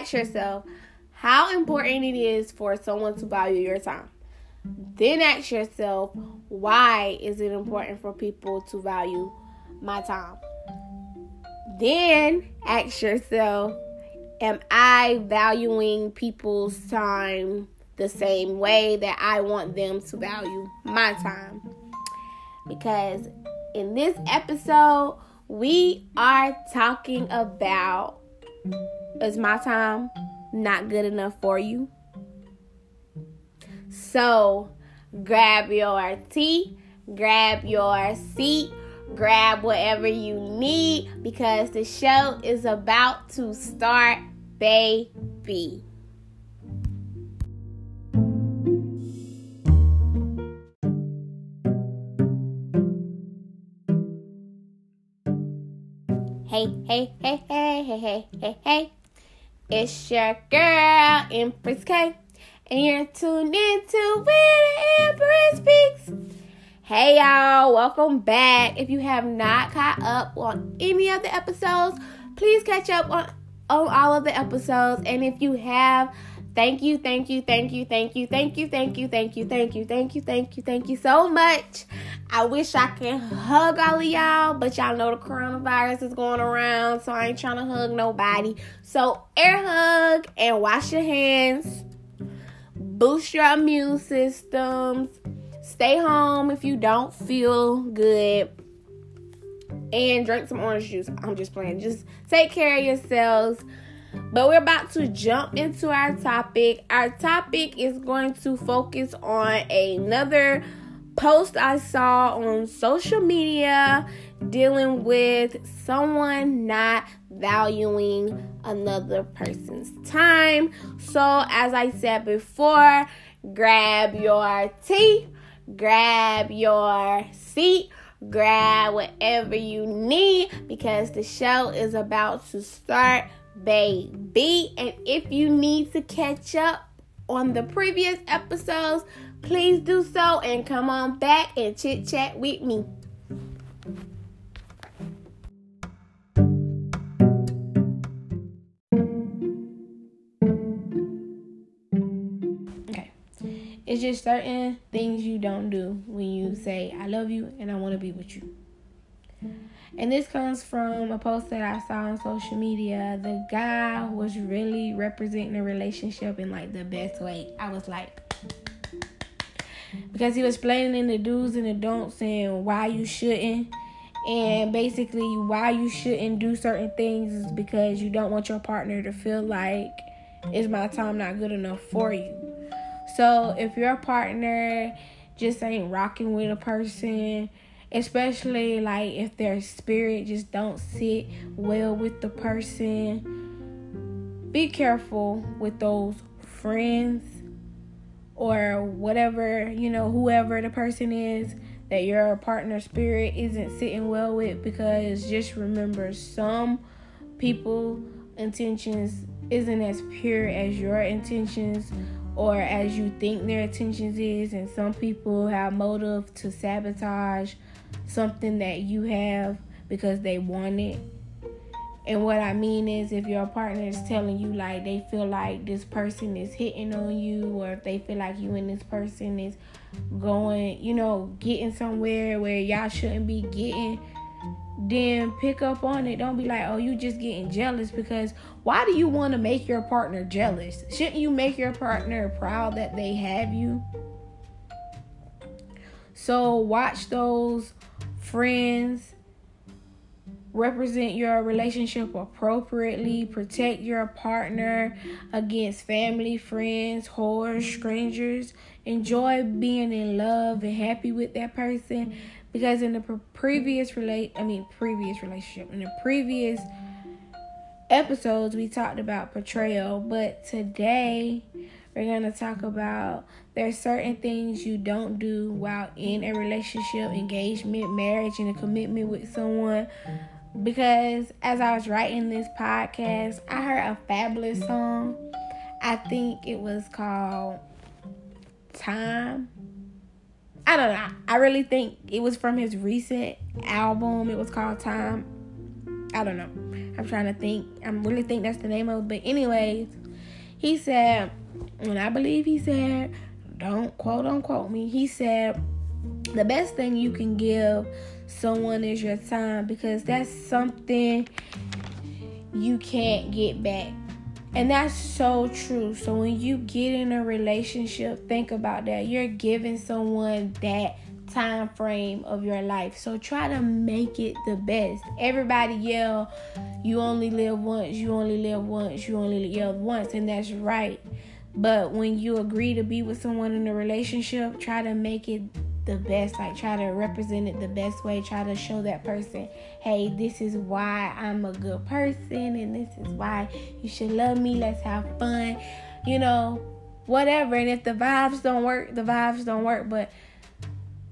ask yourself how important it is for someone to value your time. Then ask yourself, why is it important for people to value my time? Then ask yourself, am I valuing people's time the same way that I want them to value my time? Because in this episode, we are talking about is my time not good enough for you? So grab your tea, grab your seat, grab whatever you need because the show is about to start, baby. Hey, hey, hey, hey, hey, hey, hey. It's your girl, Empress K, and you're tuned in to Where the Empress Speaks. Hey y'all, welcome back. If you have not caught up on any of the episodes, please catch up on, on all of the episodes. And if you have, thank you, thank you, thank you, thank you, thank you, thank you, thank you, thank you, thank you, thank you, thank you so much. I wish I could hug all of y'all, but y'all know the coronavirus is going around, so I ain't trying to hug nobody. So air hug and wash your hands. Boost your immune systems. Stay home if you don't feel good. And drink some orange juice. I'm just playing. Just take care of yourselves. But we're about to jump into our topic. Our topic is going to focus on another post I saw on social media dealing with someone not valuing another person's time. So, as I said before, grab your tea, grab your seat, grab whatever you need because the show is about to start, baby. And if you need to catch up on the previous episodes, please do so and come on back and chit chat with me. Okay. It's just certain things you don't do when you say, I love you and I want to be with you. And this comes from a post that I saw on social media. The guy was really representing a relationship in like the best way. I was like, because he was explaining the do's and the don'ts and why you shouldn't. And basically, why you shouldn't do certain things is because you don't want your partner to feel like is my time not good enough for you. So if your partner just ain't rocking with a person, especially like if their spirit just don't sit well with the person, be careful with those friends or whatever, you know, whoever the person is that your partner spirit isn't sitting well with because just remember some people intentions isn't as pure as your intentions or as you think their intentions is and some people have motive to sabotage something that you have because they want it and what I mean is, if your partner is telling you like they feel like this person is hitting on you, or if they feel like you and this person is going, you know, getting somewhere where y'all shouldn't be getting, then pick up on it. Don't be like, oh, you just getting jealous because why do you want to make your partner jealous? Shouldn't you make your partner proud that they have you? So watch those friends represent your relationship appropriately, protect your partner against family, friends, whores, strangers. Enjoy being in love and happy with that person. Because in the previous relate I mean previous relationship in the previous episodes we talked about betrayal, but today we're going to talk about there's certain things you don't do while in a relationship, engagement, marriage, and a commitment with someone because as I was writing this podcast, I heard a fabulous song. I think it was called Time. I don't know. I really think it was from his recent album. It was called Time. I don't know. I'm trying to think. I'm really think that's the name of it. But anyways, he said, and I believe he said, don't quote unquote me. He said, the best thing you can give someone is your time because that's something you can't get back. And that's so true. So when you get in a relationship, think about that. You're giving someone that time frame of your life. So try to make it the best. Everybody yell, you only live once, you only live once, you only live once, and that's right. But when you agree to be with someone in a relationship, try to make it the best. Like, try to represent it the best way. Try to show that person, hey, this is why I'm a good person, and this is why you should love me. Let's have fun. You know, whatever. And if the vibes don't work, the vibes don't work. But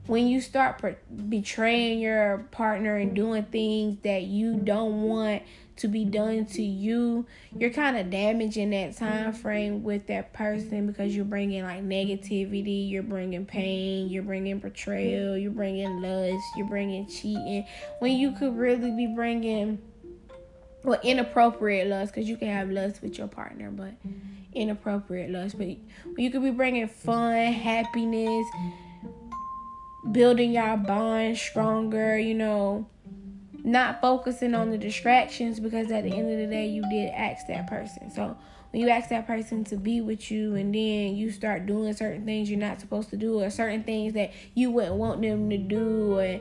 when you start betraying your partner and doing things that you don't want to be done to you you're kind of damaging that time frame with that person because you're bringing like negativity you're bringing pain you're bringing betrayal you're bringing lust you're bringing cheating. When you could really be bringing well inappropriate lust because you can have lust with your partner but inappropriate lust but you could be bringing fun happiness building your bond stronger, you know, not focusing on the distractions because at the end of the day, you did ask that person. So when you ask that person to be with you and then you start doing certain things you're not supposed to do or certain things that you wouldn't want them to do or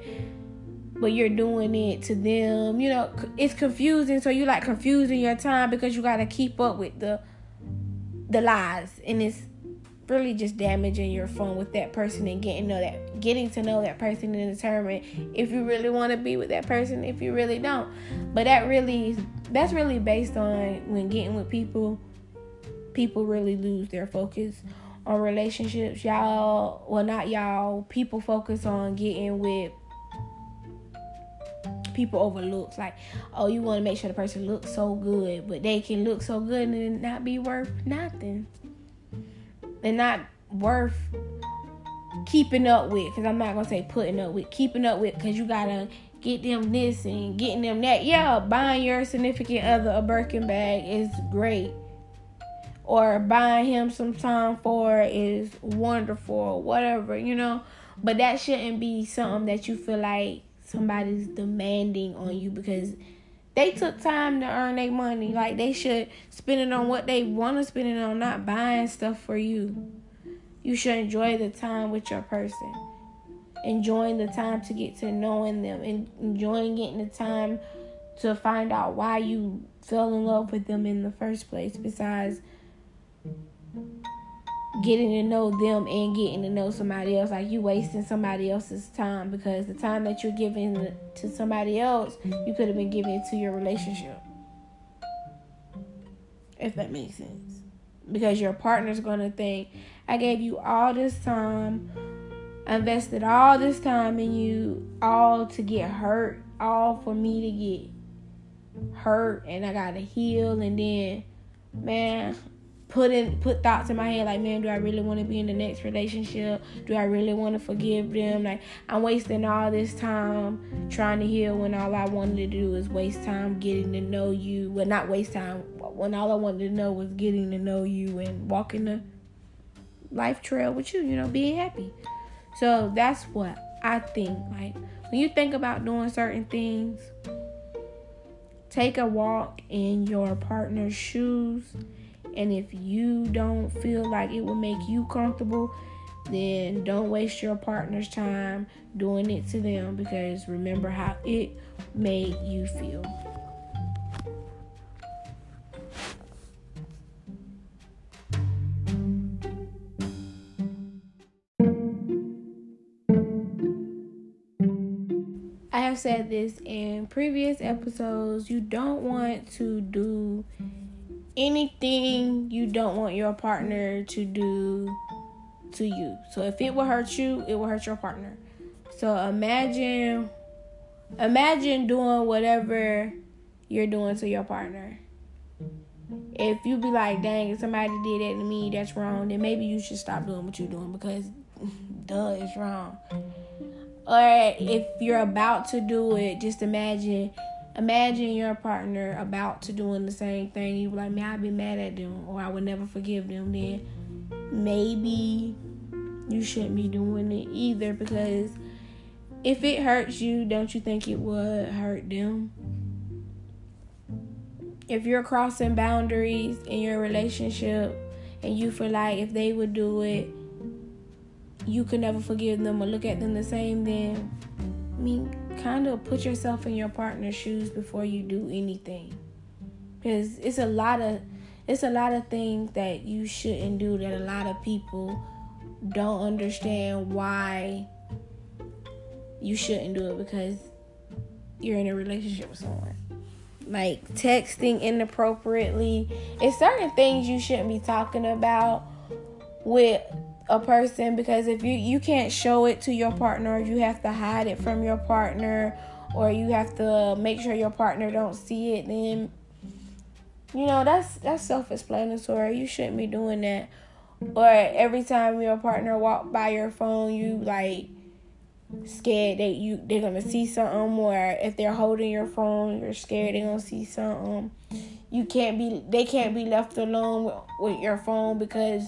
but you're doing it to them. You know it's confusing. So you like confusing your time because you got to keep up with the the lies. And it's really just damaging your phone with that person and getting know that getting to know that person and determine if you really want to be with that person if you really don't. But that really that's really based on when getting with people people really lose their focus on relationships. Y'all well not y'all people focus on getting with people overlook like oh you want to make sure the person looks so good but they can look so good and not be worth nothing and not worth keeping up with. Because I'm not gonna say putting up with, keeping up with. Because you gotta get them this and getting them that. Yeah, buying your significant other a Birkin bag is great. Or buying him some Tom Ford is wonderful, whatever, you know. But that shouldn't be something that you feel like somebody's demanding on you because they took time to earn their money. Like they should spend it on what they want to spend it on, not buying stuff for you. You should enjoy the time with your person. Enjoying the time to get to knowing them and enjoying getting the time to find out why you fell in love with them in the first place besides getting to know them and getting to know somebody else. Like you wasting somebody else's time because the time that you're giving to somebody else, you could have been giving to your relationship. If that makes sense. Because your partner's gonna think, I gave you all this time, invested all this time in you, all to get hurt, all for me to get hurt and I gotta heal and then man, put in put thoughts in my head like man do i really want to be in the next relationship? Do i really want to forgive them? Like i'm wasting all this time trying to heal when all i wanted to do is waste time getting to know you. Well not waste time when all i wanted to know was getting to know you and walking the life trail with you you know being happy. So that's what i think like when you think about doing certain things take a walk in your partner's shoes and if you don't feel like it will make you comfortable, then don't waste your partner's time doing it to them because remember how it made you feel. I have said this in previous episodes. You don't want to do anything you don't want your partner to do to you. So if it will hurt you, it will hurt your partner. So imagine imagine doing whatever you're doing to your partner. If you be like, dang, if somebody did that to me, that's wrong, then maybe you should stop doing what you're doing because duh, it's wrong. Or if you're about to do it, just imagine imagine your partner about to doing the same thing. You like, man, I'd be mad at them, or I would never forgive them. Then maybe you shouldn't be doing it either because if it hurts you, don't you think it would hurt them? If you're crossing boundaries in your relationship and you feel like if they would do it, you could never forgive them or look at them the same, then I mean, kind of put yourself in your partner's shoes before you do anything. Because it's a lot of it's a lot of things that you shouldn't do that a lot of people don't understand why you shouldn't do it because you're in a relationship with someone. Like texting inappropriately. It's certain things you shouldn't be talking about with a person because if you you can't show it to your partner, you have to hide it from your partner or you have to make sure your partner don't see it, then you know that's that's self-explanatory. You shouldn't be doing that. Or every time your partner walk by your phone, you like scared that you they're gonna see something or if they're holding your phone you're scared they're gonna see something you can't be they can't be left alone with, with your phone because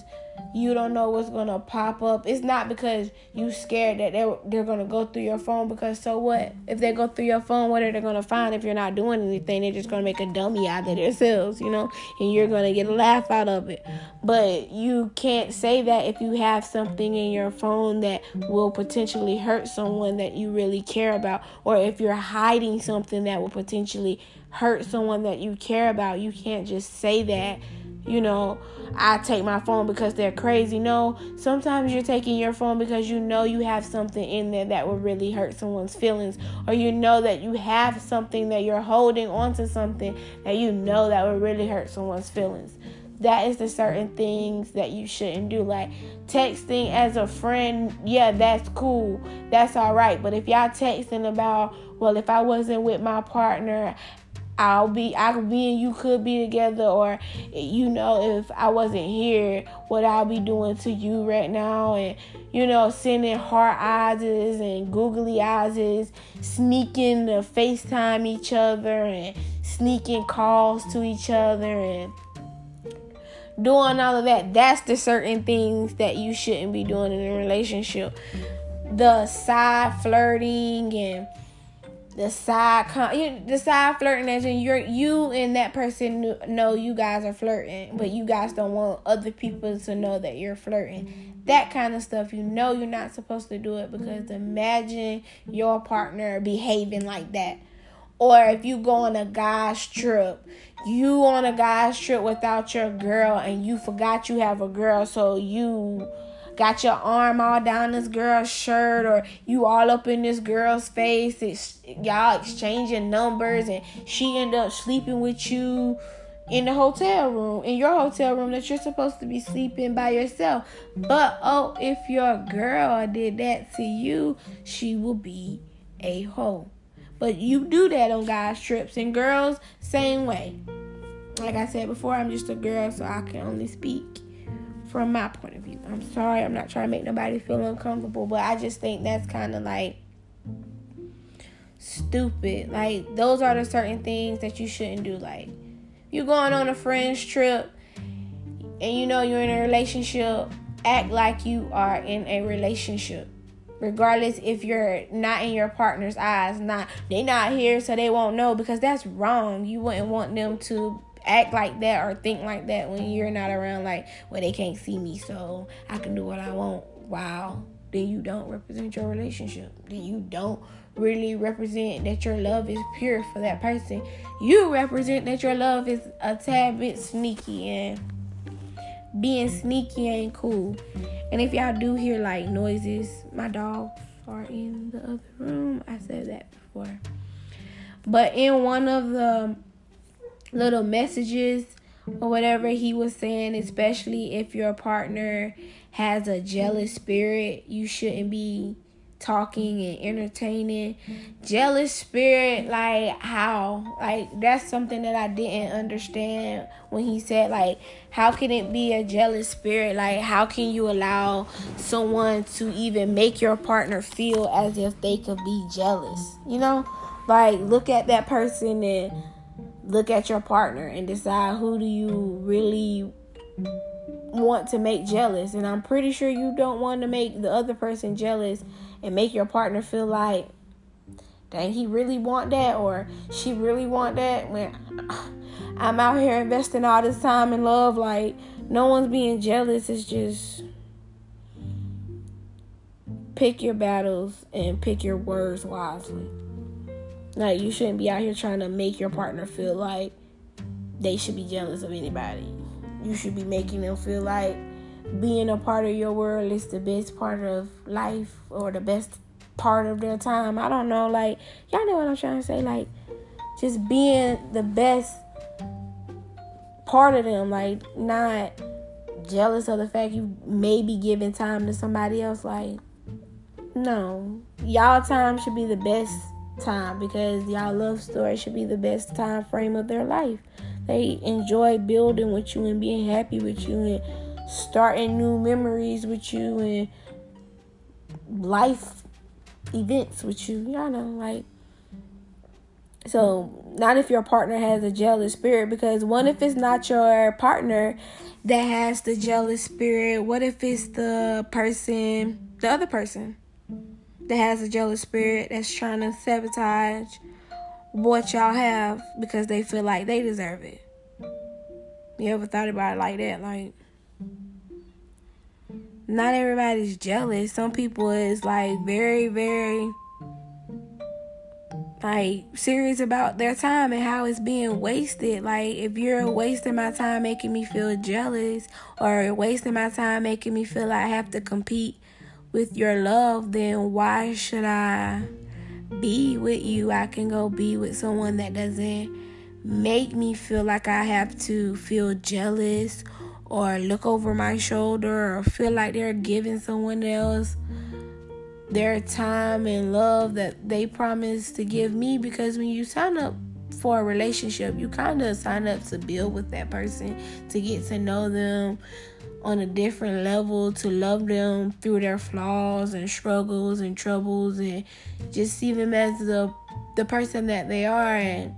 you don't know what's gonna pop up. It's not because you scared that they're they're gonna go through your phone because so what? If they go through your phone, what are they gonna find if you're not doing anything? They're just gonna make a dummy out of themselves, you know, and you're gonna get a laugh out of it. But you can't say that if you have something in your phone that will potentially hurt someone that you really care about, or if you're hiding something that will potentially hurt someone that you care about. You can't just say that you know, I take my phone because they're crazy. No, sometimes you're taking your phone because you know you have something in there that will really hurt someone's feelings, or you know that you have something that you're holding onto something that you know that will really hurt someone's feelings. That is the certain things that you shouldn't do. Like texting as a friend, yeah, that's cool. That's all right. But if y'all texting about, well, if I wasn't with my partner, I'll be I could be and you could be together or you know if I wasn't here what I'll be doing to you right now. And you know sending heart eyes and googly eyes sneaking to FaceTime each other and sneaking calls to each other and doing all of that. That's the certain things that you shouldn't be doing in a relationship. The side flirting and the side con- you, the side flirting as in you're you and that person know you guys are flirting but you guys don't want other people to know that you're flirting. That kind of stuff you know you're not supposed to do it because imagine your partner behaving like that. Or if you go on a guy's trip you on a guy's trip without your girl and you forgot you have a girl so you got your arm all down this girl's shirt or you all up in this girl's face. It's, y'all exchanging numbers and she end up sleeping with you in the hotel room, in your hotel room that you're supposed to be sleeping by yourself. But oh, if your girl did that to you, she will be a hoe. But you do that on guys' trips and girls, same way. Like I said before, I'm just a girl, so I can only speak from my point of view. I'm sorry, I'm not trying to make nobody feel uncomfortable, but I just think that's kind of like stupid. Like those are the certain things that you shouldn't do. Like you're going on a friend's trip and you know you're in a relationship, act like you are in a relationship. Regardless if you're not in your partner's eyes, not they not here so they won't know because that's wrong. You wouldn't want them to act like that or think like that when you're not around like well they can't see me so i can do what i want. Wow. Then you don't represent your relationship. Then you don't really represent that your love is pure for that person. You represent that your love is a tad bit sneaky and being sneaky ain't cool. And if y'all do hear like noises my dogs are in the other room. I said that before. But in one of the little messages or whatever he was saying, especially if your partner has a jealous spirit, you shouldn't be talking and entertaining. Jealous spirit like how? Like that's something that i didn't understand when he said like how can it be a jealous spirit? Like how can you allow someone to even make your partner feel as if they could be jealous? You know? Like, look at that person and look at your partner and decide who do you really want to make jealous. And I'm pretty sure you don't want to make the other person jealous and make your partner feel like, dang, he really want that or she really want that. When I'm out here investing all this time and love, like no one's being jealous. It's just pick your battles and pick your words wisely. Like you shouldn't be out here trying to make your partner feel like they should be jealous of anybody. You should be making them feel like being a part of your world is the best part of life or the best part of their time. I don't know, like y'all know what I'm trying to say. Like just being the best part of them, like not jealous of the fact you may be giving time to somebody else. Like no, y'all time should be the best time because y'all love story should be the best time frame of their life. They enjoy building with you and being happy with you and starting new memories with you and life events with you. Y'all know, like so not if your partner has a jealous spirit because what if it's not your partner that has the jealous spirit? What if it's the person, the other person? That has a jealous spirit that's trying to sabotage what y'all have because they feel like they deserve it. You ever thought about it like that? Like, not everybody's jealous. Some people is like very, very like serious about their time and how it's being wasted. Like if you're wasting my time making me feel jealous or wasting my time making me feel like I have to compete with your love, then why should I be with you? I can go be with someone that doesn't make me feel like I have to feel jealous or look over my shoulder or feel like they're giving someone else their time and love that they promised to give me because when you sign up for a relationship, you kind of sign up to build with that person, to get to know them, on a different level to love them through their flaws and struggles and troubles and just see them as the the person that they are and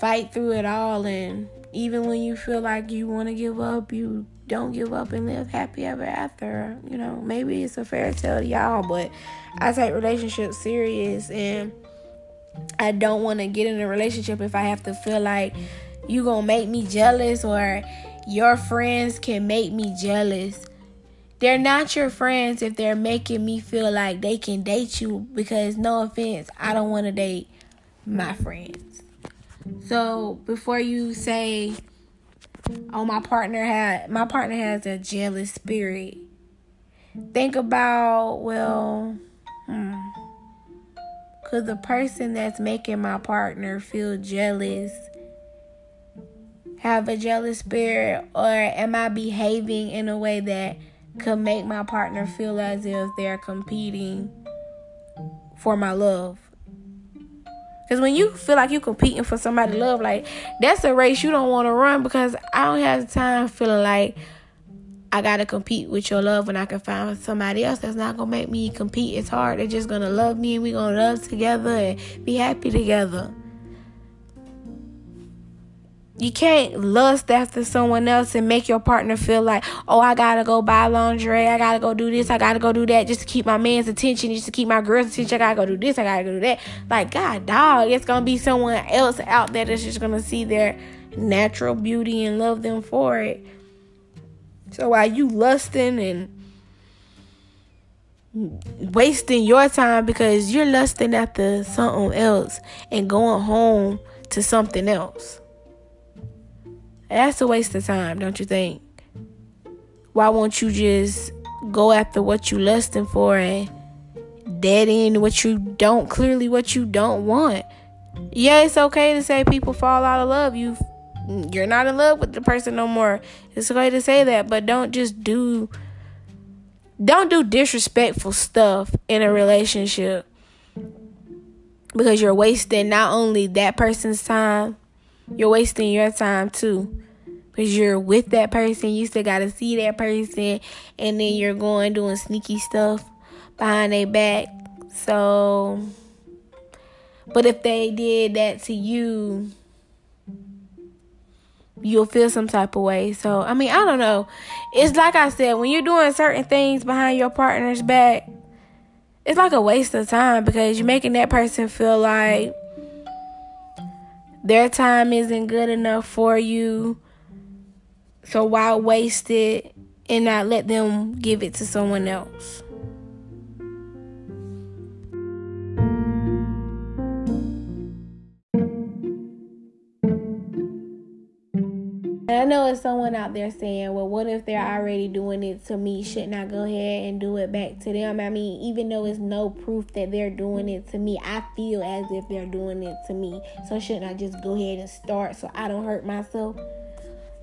fight through it all. And even when you feel like you want to give up you don't give up and live happy ever after. You know maybe it's a fairy tale to y'all but i take relationships serious and i don't want to get in a relationship if i have to feel like you gonna make me jealous or your friends can make me jealous. They're not your friends if they're making me feel like they can date you because no offense, I don't want to date my friends. So before you say, "Oh, my partner had my partner has a jealous spirit," think about well, hmm, could the person that's making my partner feel jealous have a jealous spirit or am I behaving in a way that could make my partner feel as if they're competing for my love? Because when you feel like you're competing for somebody's love, like that's a race you don't want to run because I don't have time feeling like I gotta compete with your love when I can find somebody else that's not gonna make me compete. It's hard. They're just gonna love me and we're gonna love together and be happy together. You can't lust after someone else and make your partner feel like, oh, I gotta go buy lingerie, I gotta go do this, I gotta go do that just to keep my man's attention, just to keep my girl's attention. I gotta go do this, I gotta go do that. Like, God, dog, it's gonna be someone else out there that's just gonna see their natural beauty and love them for it. So while you lusting and wasting your time because you're lusting after something else and going home to something else. That's a waste of time, don't you think? Why won't you just go after what you lusting for and dead end what you don't clearly what you don't want? Yeah, it's okay to say people fall out of love. You you're not in love with the person no more. It's okay to say that, but don't just do don't do disrespectful stuff in a relationship because you're wasting not only that person's time you're wasting your time too. Because you're with that person, you still gotta see that person, and then you're going doing sneaky stuff behind their back. So, But if they did that to you, you'll feel some type of way. So, I mean, I don't know. It's like I said, when you're doing certain things behind your partner's back, it's like a waste of time because you're making that person feel like their time isn't good enough for you. So why waste it and not let them give it to someone else? I know it's someone out there saying, well, what if they're already doing it to me? Shouldn't I go ahead and do it back to them? I mean, even though it's no proof that they're doing it to me, I feel as if they're doing it to me. So shouldn't I just go ahead and start so I don't hurt myself?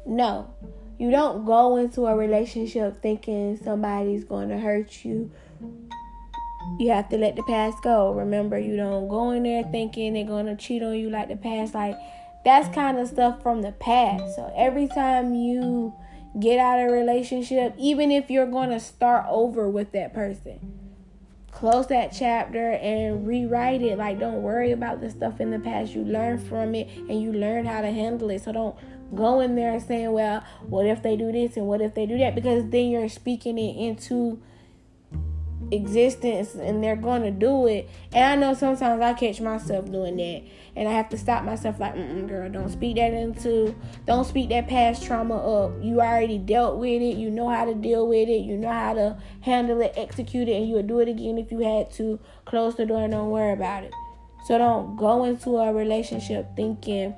No. You don't go into a relationship thinking somebody's going to hurt you. You have to let the past go. Remember, you don't go in there thinking they're going to cheat on you like the past. Like, that's kind of stuff from the past. So every time you get out of a relationship, even if you're going to start over with that person, close that chapter and rewrite it. Like, don't worry about the stuff in the past. You learn from it and you learn how to handle it. So don't go in there saying, well, what if they do this and what if they do that? Because then you're speaking it into existence and they're going to do it. And I know sometimes I catch myself doing that. And I have to stop myself like, girl, don't speak that into, don't speak that past trauma up. You already dealt with it. You know how to deal with it. You know how to handle it, execute it, and you'll do it again if you had to. Close the door and don't worry about it. So don't go into a relationship thinking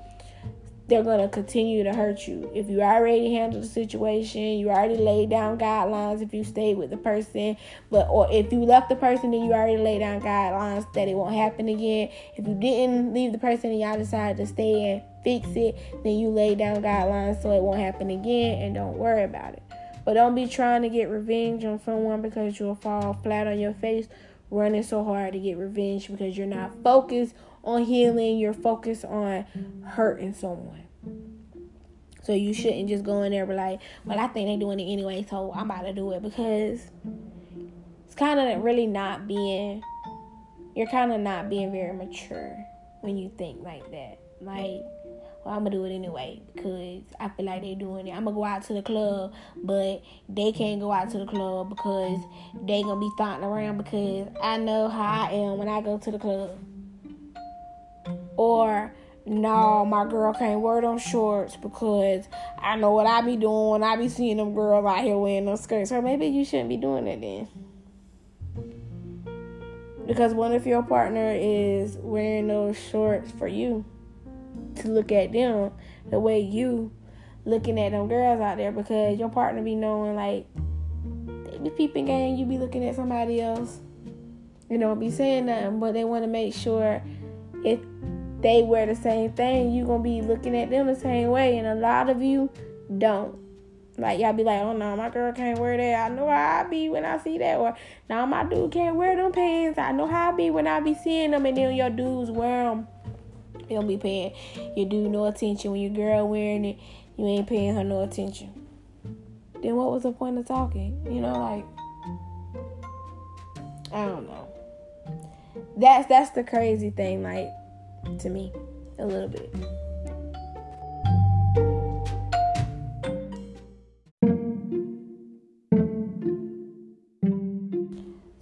they're going to continue to hurt you. If you already handled the situation, you already laid down guidelines if you stayed with the person, but or if you left the person then you already laid down guidelines that it won't happen again. If you didn't leave the person and y'all decided to stay and fix it, then you lay down guidelines so it won't happen again and don't worry about it. But don't be trying to get revenge on someone because you'll fall flat on your face running so hard to get revenge because you're not focused on healing, you're focused on hurting someone. So you shouldn't just go in there and be like, well, I think they're doing it anyway, so I'm about to do it because it's kind of really not being, you're kind of not being very mature when you think like that. Like, well, I'm gonna do it anyway because I feel like they're doing it. I'm gonna go out to the club, but they can't go out to the club because they gonna be thoughting around because I know how I am when I go to the club. Or no, my girl can't wear them shorts because I know what I be doing I be seeing them girls out here wearing those skirts. Or maybe you shouldn't be doing it then. Because what if your partner is wearing those shorts for you to look at them the way you looking at them girls out there because your partner be knowing like they be peeping game, you be looking at somebody else. You know, be saying nothing, but they want to make sure if they wear the same thing, you gonna be looking at them the same way. And a lot of you don't. Like y'all be like, oh no, my girl can't wear that. I know how I be when I see that. Or now my dude can't wear them pants. I know how I be when I be seeing them. And then your dudes wear them. You don't be paying your dude no attention when your girl wearing it. You ain't paying her no attention. Then what was the point of talking? You know, like I don't know. That's that's the crazy thing. Like to me a little bit.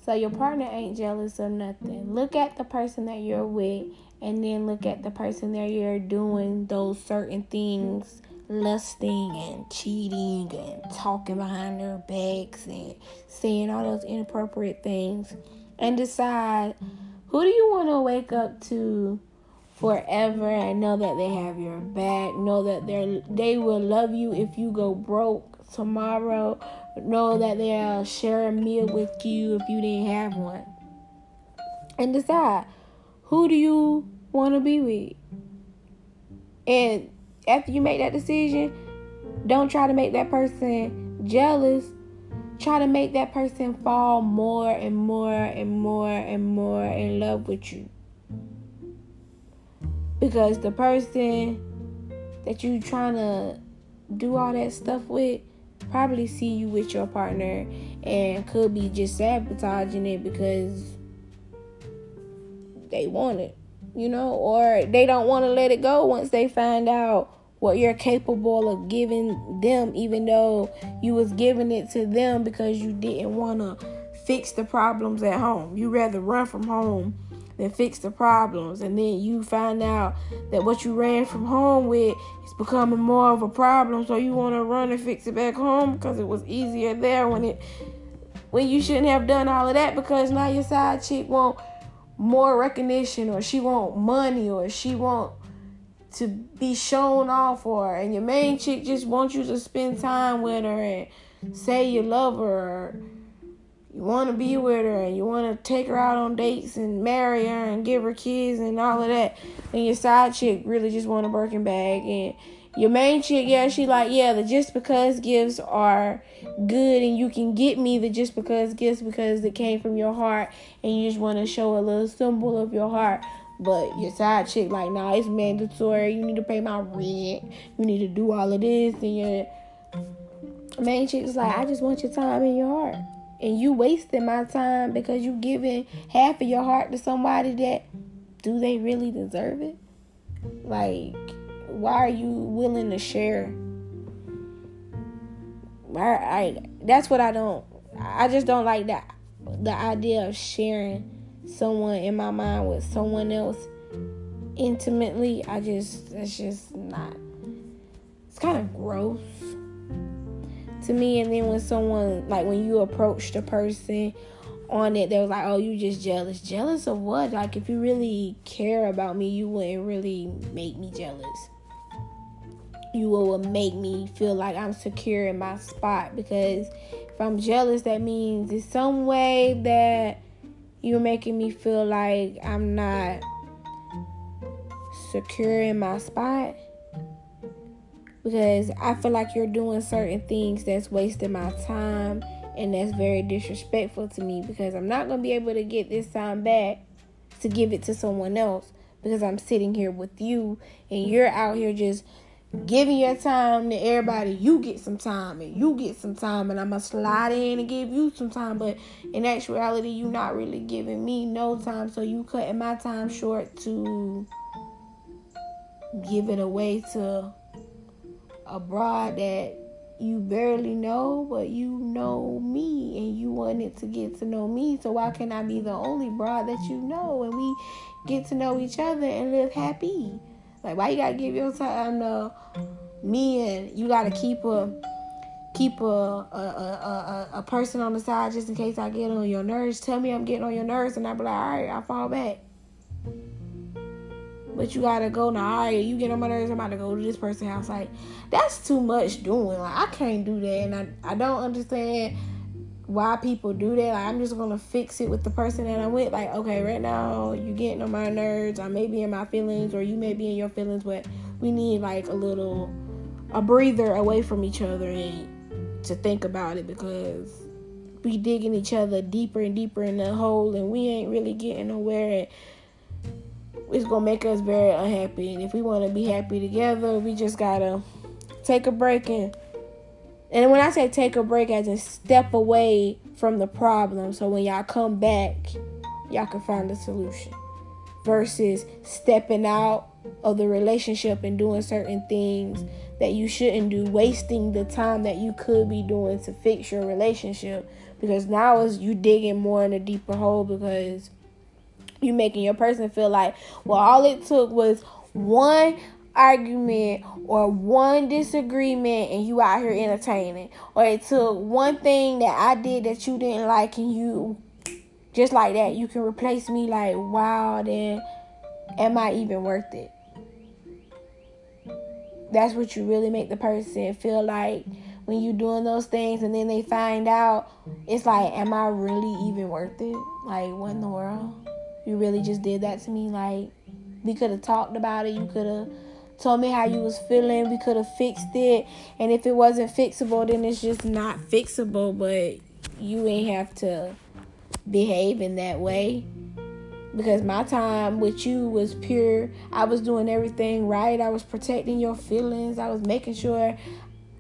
So your partner ain't jealous of nothing. Look at the person that you're with and then look at the person that you're doing those certain things, lusting and cheating and talking behind their backs and saying all those inappropriate things and decide who do you want to wake up to forever and know that they have your back. Know that they they will love you if you go broke tomorrow. Know that they'll share a meal with you if you didn't have one. And decide who do you want to be with. And after you make that decision, don't try to make that person jealous. Try to make that person fall more and more and more and more in love with you because the person that you trying to do all that stuff with probably see you with your partner and could be just sabotaging it because they want it you know, or they don't want to let it go once they find out what you're capable of giving them even though you was giving it to them because you didn't want to fix the problems at home. You rather run from home than fix the problems. And then you find out that what you ran from home with is becoming more of a problem. So you want to run and fix it back home because it was easier there when it when you shouldn't have done all of that because now your side chick want more recognition or she want money or she want to be shown off for and your main chick just wants you to spend time with her and say you love her you want to be mm-hmm. with her and you want to take her out on dates and marry her and give her kids and all of that and your side chick really just want a Birkin bag and your main chick yeah she like yeah the just because gifts are good and you can get me the just because gifts because it came from your heart and you just want to show a little symbol of your heart but your side chick, like, nah, it's mandatory. You need to pay my rent. You need to do all of this. And your main chick is like, I just want your time and your heart. And you wasting my time because you giving half of your heart to somebody that do they really deserve it? Like, why are you willing to share? I, I that's what I don't. I just don't like that the idea of sharing someone in my mind with someone else intimately, I just that's just not it's kind of gross to me and then when someone like when you approach the person on it they was like oh you just jealous. Jealous of what? Like if you really care about me you wouldn't really make me jealous. You will make me feel like i'm secure in my spot because if i'm jealous that means in some way that you're making me feel like I'm not secure in my spot because I feel like you're doing certain things that's wasting my time and that's very disrespectful to me because I'm not going to be able to get this time back to give it to someone else because I'm sitting here with you and you're out here just giving your time to everybody. You get some time and you get some time, and I'm gonna slide in and give you some time. But in actuality, you're not really giving me no time, so you cutting my time short to give it away to a broad that you barely know, but you know me and you wanted to get to know me. So why can I be the only broad that you know and we get to know each other and live happy? Like, why you gotta give your time to me and you gotta keep a keep a a, a, a, person on the side just in case I get on your nerves. Tell me I'm getting on your nerves, and I be like, all right, I fall back. But you gotta go now. All right, you get on my nerves. I'm about to go to this person's house. Like that's too much doing. Like I can't do that, and I I don't understand why people do that. Like, I'm just gonna fix it with the person that I'm with. Like, okay, right now you getting on my nerves. I may be in my feelings, or you may be in your feelings, but we need like a little a breather away from each other and to think about it because we digging each other deeper and deeper in the hole, and we ain't really getting nowhere. And it's gonna make us very unhappy. And if we want to be happy together, we just gotta take a break and and when I say take a break, I just step away from the problem. So when y'all come back, y'all can find a solution. Versus stepping out of the relationship and doing certain things that you shouldn't do, wasting the time that you could be doing to fix your relationship. Because now is you digging more in a deeper hole because you making your person feel like, well, all it took was one argument or one disagreement and you out here entertaining. Or it took one thing that I did that you didn't like and you just like that you can replace me like wow then am I even worth it? That's what you really make the person feel like when you're doing those things and then they find out it's like am I really even worth it? Like what in the world you really just did that to me like we could have talked about it you could have told me how you was feeling. We could have fixed it. And if it wasn't fixable, then it's just not fixable. But you ain't have to behave in that way. Because my time with you was pure. I was doing everything right. I was protecting your feelings. I was making sure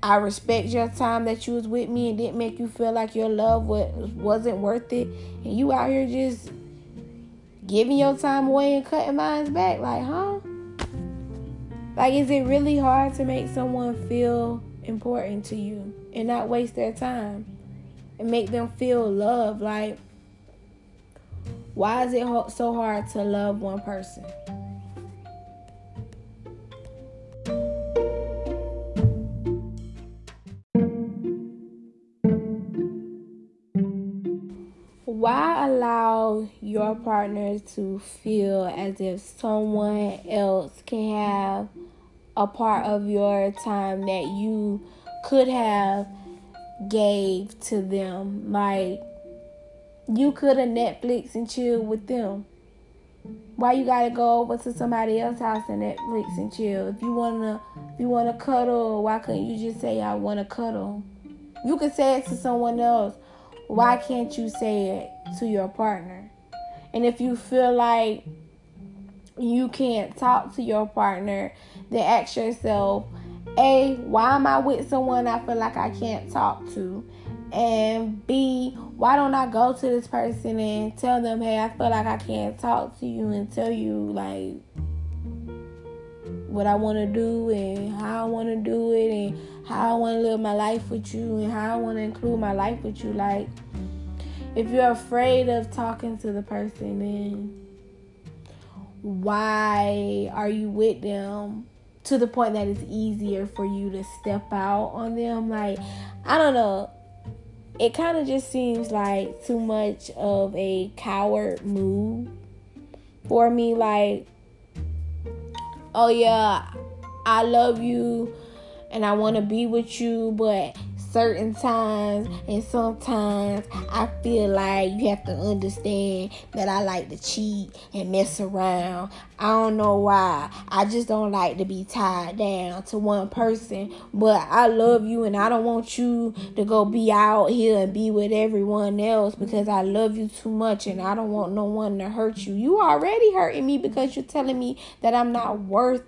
I respect your time that you was with me and didn't make you feel like your love was, wasn't worth it. And you out here just giving your time away and cutting mine back. Like, huh? Like, is it really hard to make someone feel important to you and not waste their time and make them feel love? Like, why is it so hard to love one person? Why allow your partner to feel as if someone else can have a part of your time that you could have gave to them? Like you could have netflix and chill with them. Why you gotta go over to somebody else's house and netflix and chill? If you wanna if you wanna cuddle why couldn't you just say i wanna cuddle you could say it to someone else why can't you say it to your partner? And if you feel like you can't talk to your partner, then ask yourself, A, why am I with someone I feel like I can't talk to? And B, why don't I go to this person and tell them, hey, I feel like I can't talk to you and tell you like what I want to do and how I want to do it and how I want to live my life with you and how I want to include my life with you. Like, if you're afraid of talking to the person, then why are you with them to the point that it's easier for you to step out on them? Like, I don't know. It kind of just seems like too much of a coward move for me. Like, oh yeah, I love you and I want to be with you, but certain times and sometimes I feel like you have to understand that I like to cheat and mess around. I don't know why. I just don't like to be tied down to one person. But I love you and I don't want you to go be out here and be with everyone else because I love you too much and I don't want no one to hurt you. You already hurting me because you're telling me that I'm not worth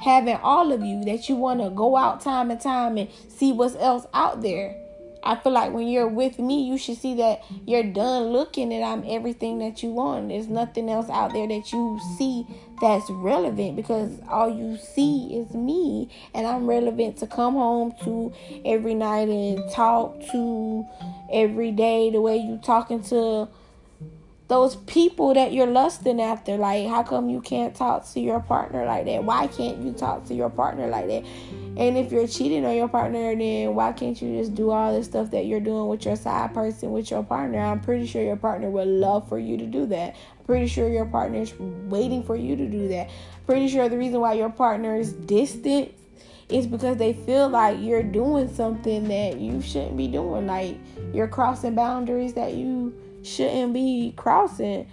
having all of you that you want to go out time and time and see what's else out there. I feel like when you're with me, you should see that you're done looking and I'm everything that you want. There's nothing else out there that you see that's relevant because all you see is me and I'm relevant to come home to every night and talk to every day the way you talking to those people that you're lusting after. Like, how come you can't talk to your partner like that? Why can't you talk to your partner like that? And if you're cheating on your partner, then why can't you just do all the stuff that you're doing with your side person, with your partner? I'm pretty sure your partner would love for you to do that. Pretty sure your partner is waiting for you to do that. Pretty sure the reason why your partner is distant is because they feel like you're doing something that you shouldn't be doing. Like, you're crossing boundaries that you shouldn't be crossing.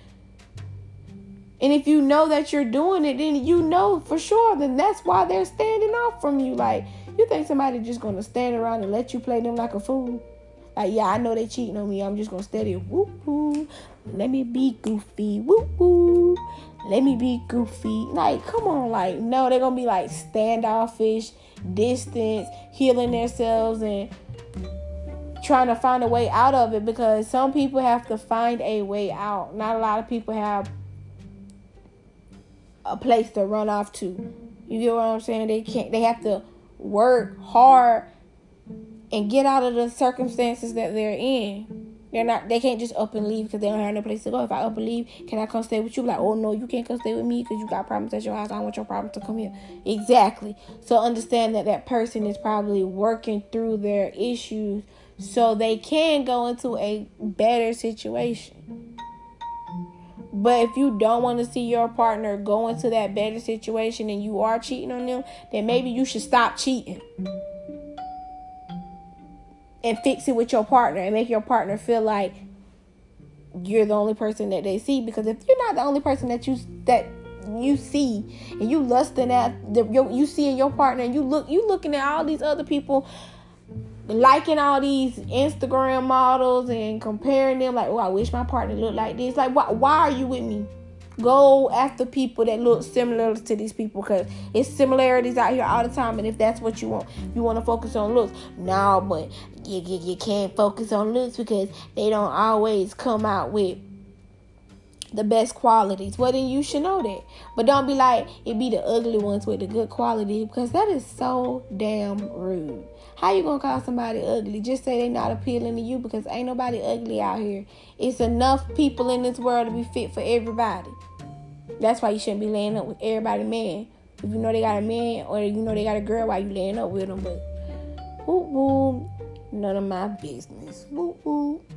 And if you know that you're doing it, then you know for sure, then that's why they're standing off from you. Like, you think somebody just gonna stand around and let you play them like a fool? Like, yeah, I know they cheating on me. I'm just gonna steady whoop whoop. Let me be goofy. Whoop whoop. Let me be goofy. Like, come on, like, no, they're gonna be like standoffish, distance, healing themselves and trying to find a way out of it because some people have to find a way out. Not a lot of people have a place to run off to. You get what I'm saying? They can't they have to work hard and get out of the circumstances that they're in. They're not they can't just up and leave because they don't have no place to go. If I up and leave, can I come stay with you? Like, oh no, you can't come stay with me because you got problems at your house. I want your problems to come here. Exactly. So understand that that person is probably working through their issues so they can go into a better situation. But if you don't want to see your partner go into that better situation and you are cheating on them, then maybe you should stop cheating and fix it with your partner and make your partner feel like you're the only person that they see because if you're not the only person that you that you see and you lusting at the you, you see in your partner and you look you looking at all these other people liking all these Instagram models and comparing them like, oh, I wish my partner looked like this. Like, why, why are you with me? Go after people that look similar to these people because it's similarities out here all the time. And if that's what you want, you want to focus on looks. No, but you, you, you can't focus on looks because they don't always come out with the best qualities. Well, then you should know that. But don't be like it be the ugly ones with the good quality because that is so damn rude. How you gonna call somebody ugly? Just say they not appealing to you because ain't nobody ugly out here. It's enough people in this world to be fit for everybody. That's why you shouldn't be laying up with everybody man. If you know they got a man or you know they got a girl, why you laying up with them? But whoop whoop, none of my business. Whoop whoop,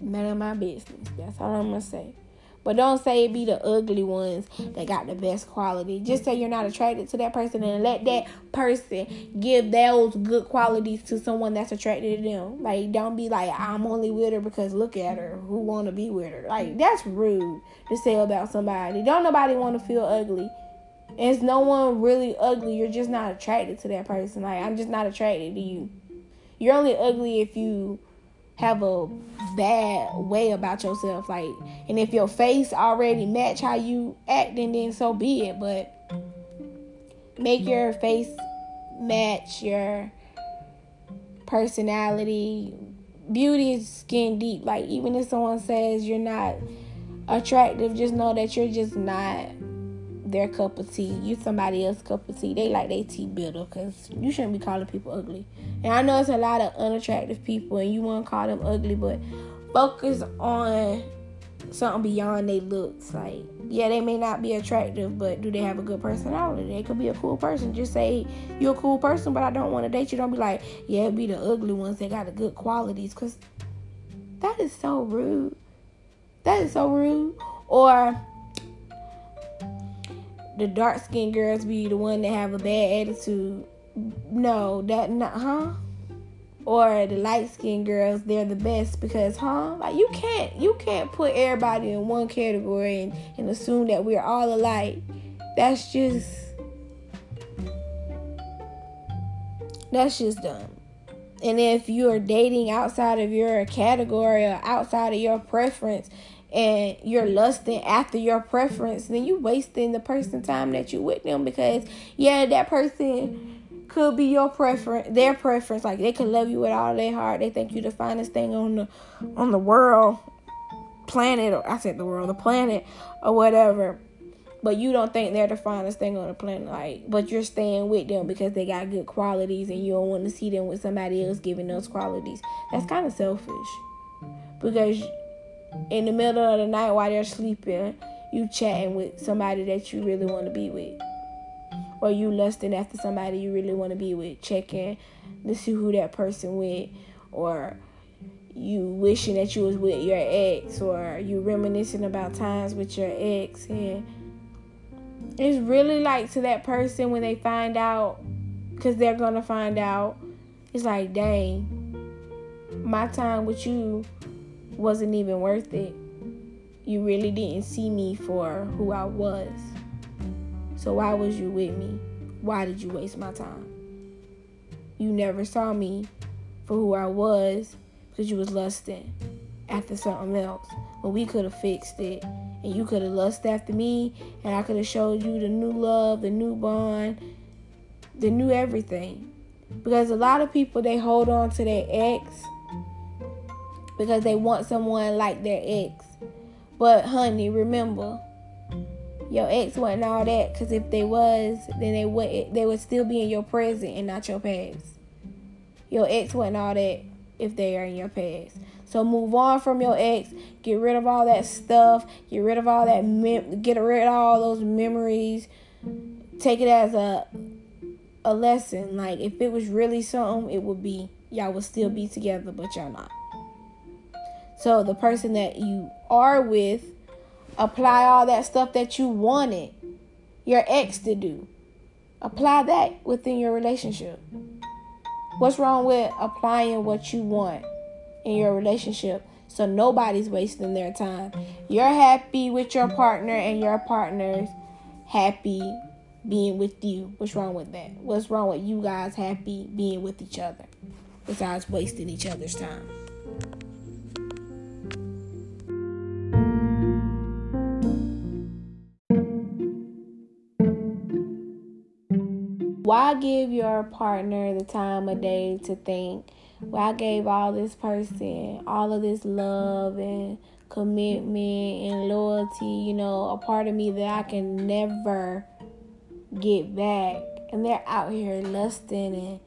none of my business. That's all I'm gonna say. But don't say it be the ugly ones mm-hmm. that got the best quality. Just say you're not attracted to that person and let that person give those good qualities to someone that's attracted to them. Like don't be like I'm only with her because look at her. Who wanna be with her? Like that's rude to say about somebody. Don't nobody wanna feel ugly. It's no one really ugly. You're just not attracted to that person. Like I'm just not attracted to you. You're only ugly if you have a bad way about yourself like and if your face already match how you acting then so be it but make your face match your personality. Beauty is skin deep like even if someone says you're not attractive just know that you're just not their cup of tea. You somebody else's cup of tea. They like their tea bitter because you shouldn't be calling people ugly. And I know it's a lot of unattractive people and you want to call them ugly, but focus on something beyond their looks. Like, yeah, they may not be attractive, but do they have a good personality? They could be a cool person. Just say you're a cool person, but I don't want to date you. Don't be like, yeah, it be the ugly ones that got the good qualities, because that is so rude. That is so rude. Or the dark skinned girls be the one that have a bad attitude. No, that not huh? Or the light skinned girls, they're the best because huh? Like you can't you can't put everybody in one category and, and assume that we're all alike. That's just that's just dumb. And if you're dating outside of your category or outside of your preference, and you're mm. lusting after your preference, then you wasting the person time that you with them because yeah, that person could be your preference, their preference. Like they could love you with all their heart. They think you the finest thing on the on the world, planet. Or I said the world, the planet, or whatever. But you don't think they're the finest thing on the planet, like. But you're staying with them because they got good qualities, and you don't want to see them with somebody else giving those qualities. That's kind of selfish, because in the middle of the night while they're sleeping, you chatting with somebody that you really want to be with. Or you lusting after somebody you really want to be with, checking to see who that person with, or you wishing that you was with your ex, or you reminiscing about times with your ex, and it's really like to that person when they find out, because they're gonna find out. It's like, dang, my time with you wasn't even worth it. You really didn't see me for who I was. So why was you with me? Why did you waste my time? You never saw me for who I was because you was lusting after something else. When we could have fixed it and you could have lusted after me and I could have showed you the new love, the new bond, the new everything. Because a lot of people they hold on to their ex because they want someone like their ex. But honey, remember, your ex wasn't all that. Because if they was, then they would they would still be in your present and not your past. Your ex wasn't all that if they are in your past. So move on from your ex. Get rid of all that stuff. Get rid of all that. Mem- get rid of all those memories. Take it as a a lesson. Like if it was really something, it would be y'all would still be together, but y'all not. So the person that you are with, apply all that stuff that you wanted your ex to do. Apply that within your relationship. What's wrong with applying what you want in your relationship so nobody's wasting their time? You're happy with your partner and your partner's happy being with you. What's wrong with that? What's wrong with you guys happy being with each other besides wasting each other's time? Why give your partner the time of day to mm-hmm. think? Well, I gave all this person all of this love and commitment and loyalty, you know, a part of me that I can never get back. And they're out here lusting and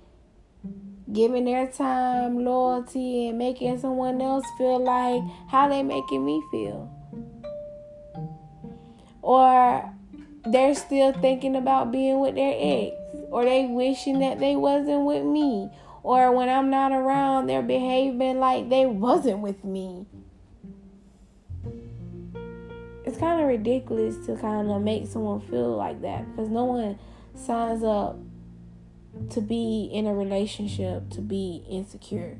giving their time, loyalty, and making someone else feel like how they making me feel. Or they're still thinking about being with their ex. Or they wishing that they wasn't with me. Or when I'm not around, they're behaving like they wasn't with me. It's kind of ridiculous to kind of make someone feel like that because no one signs up to be in a relationship to be insecure.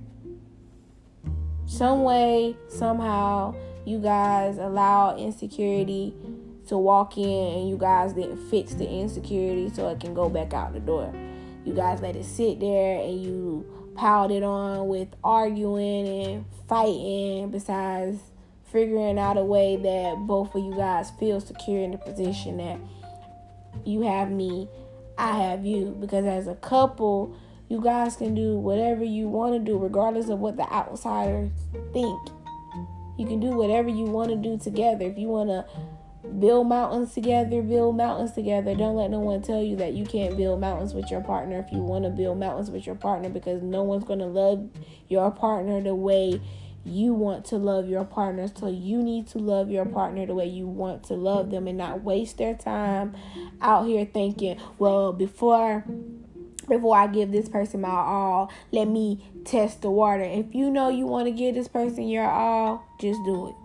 Some way, somehow, you guys allow insecurity to walk in and you guys didn't fix the insecurity so it can go back out the door. You guys let it sit there and you piled it on with arguing and fighting besides figuring out a way that both of you guys feel secure in the position that you have me I have you. Because as a couple, you guys can do whatever you want to do, regardless of what the outsiders think. You can do whatever you want to do together. If you want to build mountains together, build mountains together. Don't let no one tell you that you can't build mountains with your partner if you want to build mountains with your partner because no one's going to love your partner the way you want to love your partner. So you need to love your partner the way you want to love them and not waste their time out here thinking, well, before before I give this person my all, let me test the water. If you know you want to give this person your all, just do it.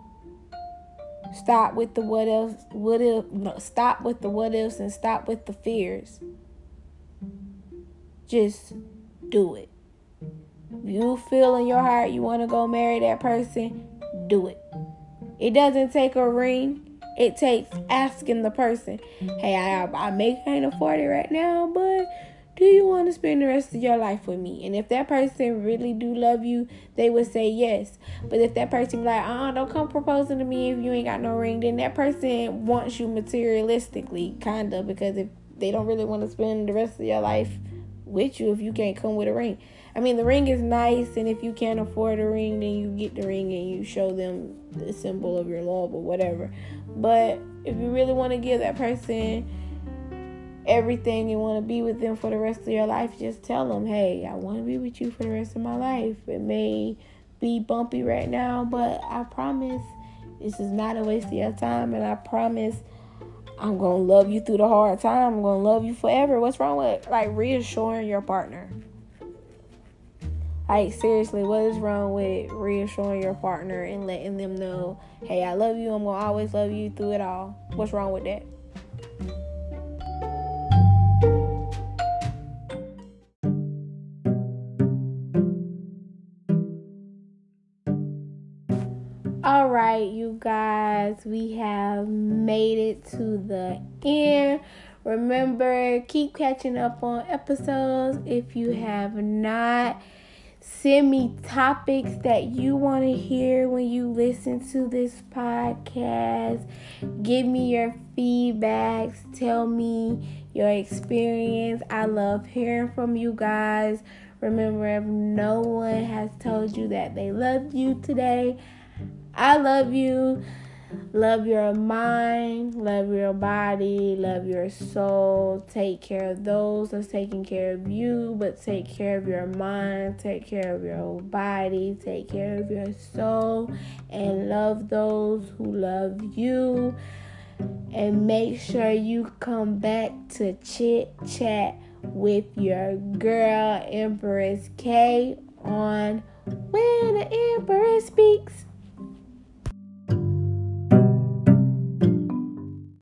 Stop with the what else, what if, no, stop with the what ifs and stop with the fears. Just do it you feel in your heart you want to go marry that person, do it. It doesn't take a ring. It takes asking the person, "Hey, I I may can't afford it right now, but do you want to spend the rest of your life with me?" And if that person really do love you, they would say yes. But if that person be like, "Uh, don't come proposing to me if you ain't got no ring," then that person wants you materialistically, kinda, because if they don't really want to spend the rest of your life with you if you can't come with a ring. I mean, the ring is nice, and if you can't afford a ring, then you get the ring and you show them the symbol of your love or whatever. But if you really want to give that person everything and want to be with them for the rest of your life, just tell them, hey, I want to be with you for the rest of my life. It may be bumpy right now, but I promise this is not a waste of your time, and I promise. I'm gonna love you through the hard time. I'm gonna love you forever. What's wrong with like reassuring your partner? Like, seriously, what is wrong with reassuring your partner and letting them know, hey, I love you, I'm going to always love you through it all? What's wrong with that? Guys, we have made it to the end. Remember, keep catching up on episodes if you have not. Send me topics that you want to hear when you listen to this podcast. Give me your feedbacks. Tell me your experience. I love hearing from you guys. Remember, if no one has told you that they love you today, I love you. Love your mind, love your body, love your soul. Take care of those that's taking care of you, but take care of your mind, take care of your body, take care of your soul, and love those who love you. And make sure you come back to chit chat with your girl, Empress K, on When the Empress Speaks.